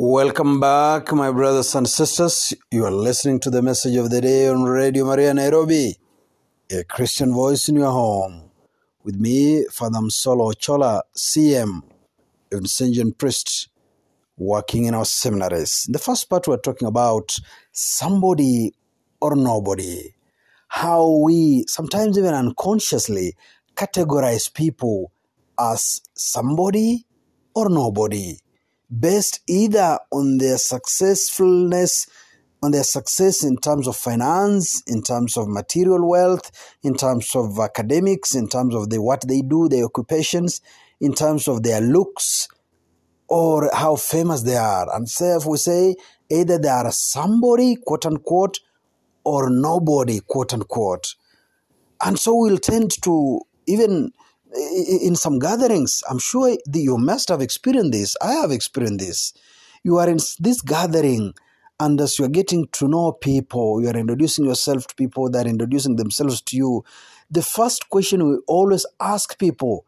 Welcome back, my brothers and sisters. You are listening to the message of the day on Radio Maria Nairobi, a Christian voice in your home. With me, Father Msolo Chola, CM, a Vincentian priest working in our seminaries. In the first part, we're talking about somebody or nobody. How we sometimes even unconsciously categorize people as somebody or nobody based either on their successfulness, on their success in terms of finance, in terms of material wealth, in terms of academics, in terms of the what they do, their occupations, in terms of their looks, or how famous they are. And so if we say either they are somebody, quote unquote, or nobody, quote unquote. And so we'll tend to even in some gatherings, I'm sure you must have experienced this. I have experienced this. You are in this gathering, and as you are getting to know people, you are introducing yourself to people that are introducing themselves to you. The first question we always ask people,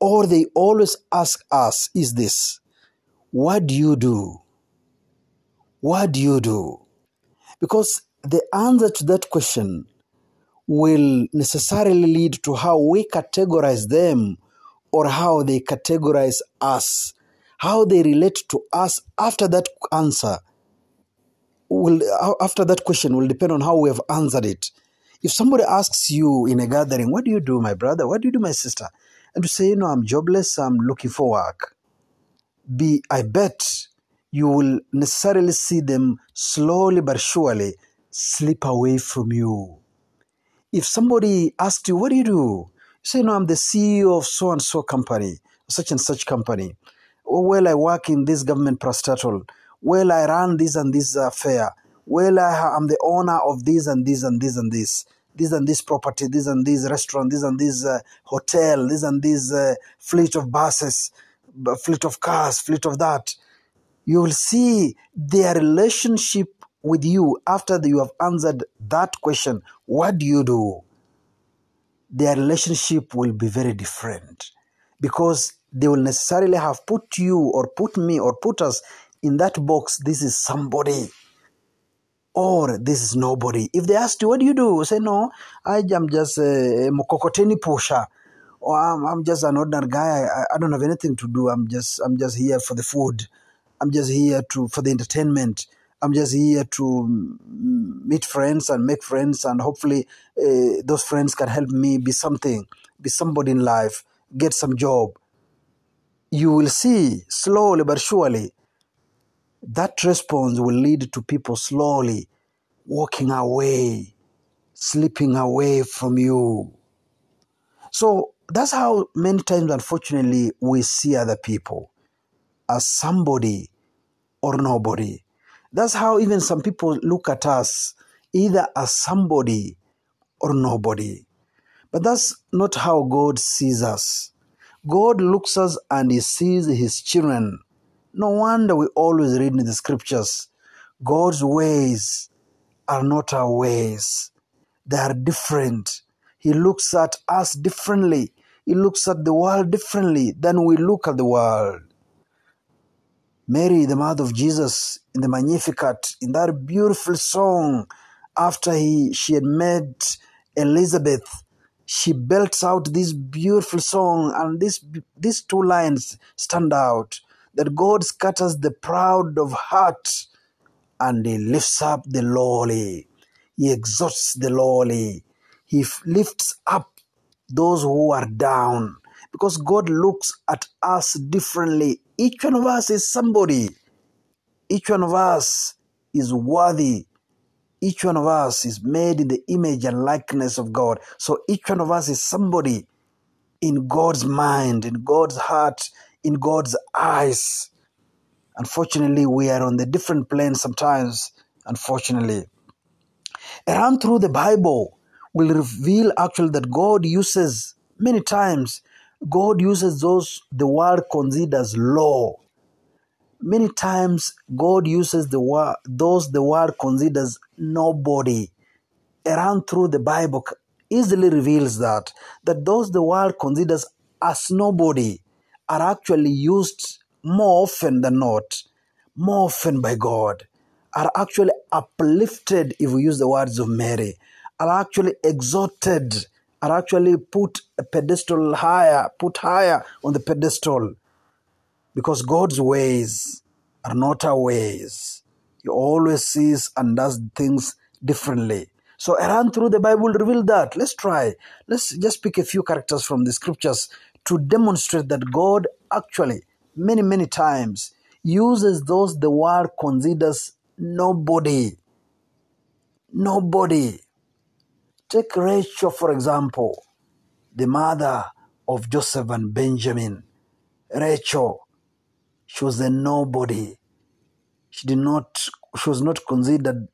or they always ask us, is this What do you do? What do you do? Because the answer to that question will necessarily lead to how we categorize them or how they categorize us. How they relate to us after that answer will after that question will depend on how we have answered it. If somebody asks you in a gathering, what do you do, my brother? What do you do, my sister? And you say, you know, I'm jobless, I'm looking for work. Be I bet you will necessarily see them slowly but surely slip away from you if somebody asks you, what do you do? You say, no, I'm the CEO of so and so company, such and such company. Well, I work in this government parastatal. Well, I run this and this affair. Well, I am the owner of this and this and this and this. This and this property, this and this restaurant, this and this uh, hotel, this and this uh, fleet of buses, fleet of cars, fleet of that. You will see their relationship with you after you have answered that question what do you do? Their relationship will be very different because they will necessarily have put you or put me or put us in that box this is somebody or this is nobody. If they ask you what do you do? Say no i am just a mukokoteni pusher. Or I'm, I'm just an ordinary guy. I, I don't have anything to do. I'm just i'm just here for the food. I'm just here to for the entertainment I'm just here to meet friends and make friends, and hopefully uh, those friends can help me be something, be somebody in life, get some job. You will see slowly but surely that response will lead to people slowly walking away, slipping away from you. So that's how many times, unfortunately, we see other people as somebody or nobody. That's how even some people look at us, either as somebody or nobody. But that's not how God sees us. God looks us and He sees His children. No wonder we always read in the scriptures God's ways are not our ways, they are different. He looks at us differently. He looks at the world differently than we look at the world. Mary, the mother of Jesus, in the Magnificat, in that beautiful song, after he she had met Elizabeth, she belts out this beautiful song, and this these two lines stand out: that God scatters the proud of heart, and He lifts up the lowly. He exalts the lowly. He lifts up those who are down because God looks at us differently. Each one of us is somebody. Each one of us is worthy. Each one of us is made in the image and likeness of God. So each one of us is somebody in God's mind, in God's heart, in God's eyes. Unfortunately, we are on the different plane sometimes, unfortunately. Around through the Bible will reveal actually that God uses many times God uses those the world considers low. Many times God uses the word those the world considers nobody. Around through the Bible easily reveals that that those the world considers as nobody are actually used more often than not more often by God, are actually uplifted, if we use the words of Mary, are actually exalted, are actually put a pedestal higher, put higher on the pedestal. Because God's ways are not our ways. He always sees and does things differently. So I ran through the Bible revealed that. Let's try. Let's just pick a few characters from the scriptures to demonstrate that God actually, many, many times, uses those the world considers nobody. Nobody. Take Rachel, for example, the mother of Joseph and Benjamin. Rachel, she was a nobody. She did not, she was not considered,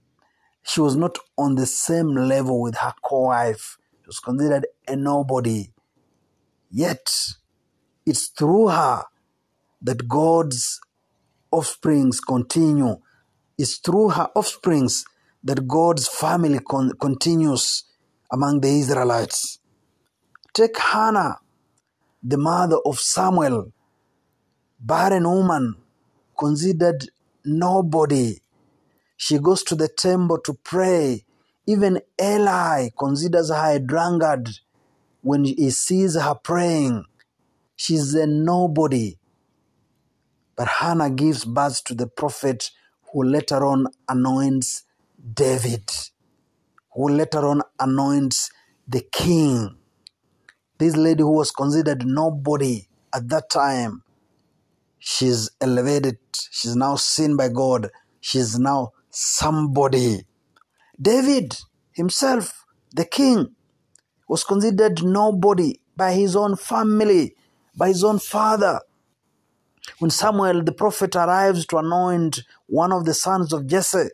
she was not on the same level with her co-wife. She was considered a nobody. Yet, it's through her that God's offsprings continue. It's through her offsprings that God's family con- continues among the Israelites. Take Hannah, the mother of Samuel, barren woman, considered nobody. She goes to the temple to pray. Even Eli considers her a drunkard when he sees her praying. She's a nobody. But Hannah gives birth to the prophet who later on anoints David, who later on anoints the king. This lady who was considered nobody at that time, she's elevated. She's now seen by God. She's now somebody. David himself, the king, was considered nobody by his own family, by his own father. When Samuel the prophet arrives to anoint one of the sons of Jesse,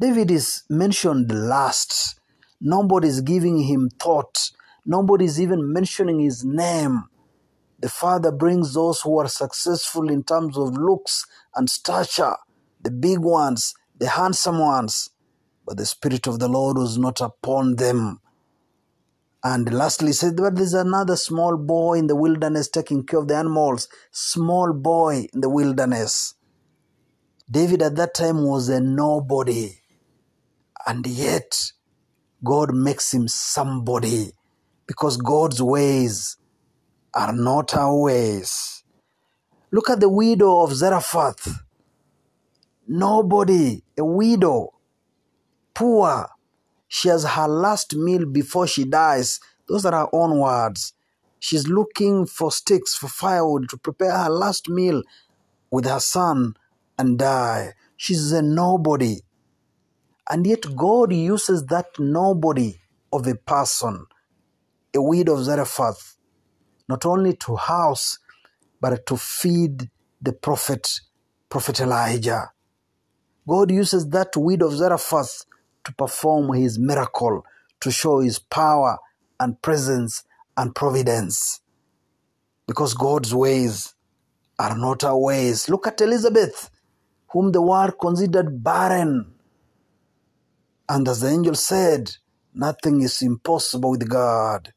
David is mentioned last. Nobody is giving him thought. Nobody is even mentioning his name. The Father brings those who are successful in terms of looks and stature, the big ones, the handsome ones, but the Spirit of the Lord was not upon them. And lastly, said, But there's another small boy in the wilderness taking care of the animals. Small boy in the wilderness. David at that time was a nobody. And yet, God makes him somebody because God's ways are not our ways. Look at the widow of Zarephath. Nobody, a widow, poor. She has her last meal before she dies. Those are her own words. She's looking for sticks, for firewood to prepare her last meal with her son and die. She's a nobody. And yet God uses that nobody of a person, a widow of Zarephath, not only to house, but to feed the prophet, Prophet Elijah. God uses that widow of Zarephath to perform his miracle, to show his power and presence and providence. Because God's ways are not our ways. Look at Elizabeth, whom the world considered barren. And as the angel said, nothing is impossible with God.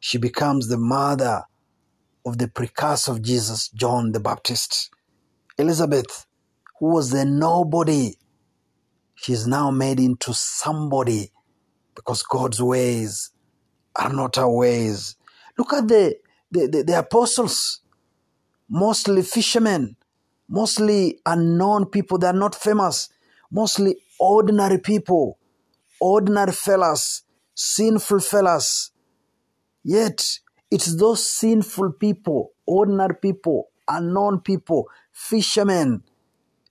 She becomes the mother of the precursor of Jesus, John the Baptist. Elizabeth, who was a nobody, she is now made into somebody because God's ways are not our ways. Look at the, the, the, the apostles, mostly fishermen, mostly unknown people, they are not famous, mostly ordinary people, ordinary fellas, sinful fellas. Yet, it's those sinful people, ordinary people, unknown people, fishermen,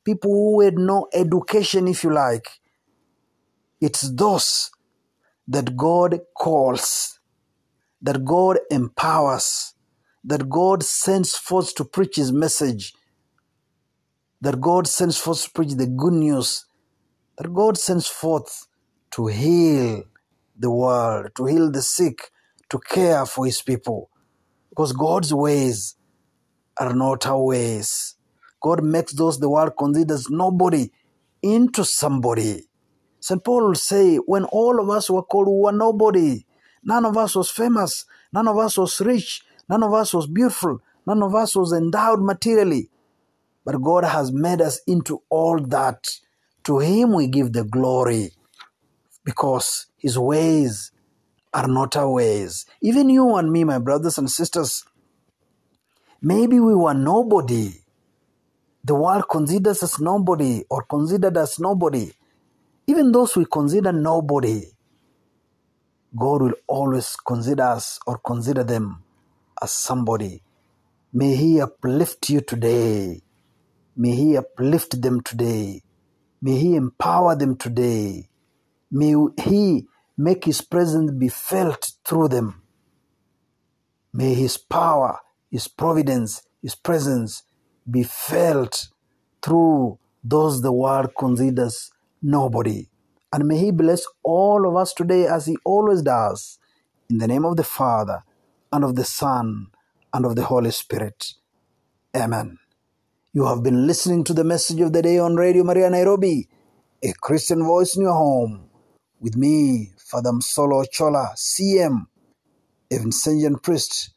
people who had no education, if you like. It's those that God calls, that God empowers, that God sends forth to preach His message, that God sends forth to preach the good news, that God sends forth to heal the world, to heal the sick, to care for His people. Because God's ways are not our ways. God makes those the world considers nobody into somebody. St. Paul say, when all of us were called, we were nobody. None of us was famous. None of us was rich. None of us was beautiful. None of us was endowed materially. But God has made us into all that. To Him we give the glory because His ways are not our ways. Even you and me, my brothers and sisters, maybe we were nobody. The world considers us nobody or considered us nobody. Even those we consider nobody, God will always consider us or consider them as somebody. May He uplift you today. May He uplift them today. May He empower them today. May He make His presence be felt through them. May His power, His providence, His presence be felt through those the world considers nobody. And may He bless all of us today as He always does. In the name of the Father, and of the Son, and of the Holy Spirit. Amen. You have been listening to the message of the day on Radio Maria Nairobi, a Christian voice in your home, with me, Father Msolo Chola, CM, a Vincentian priest,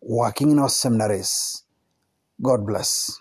working in our seminaries. God bless.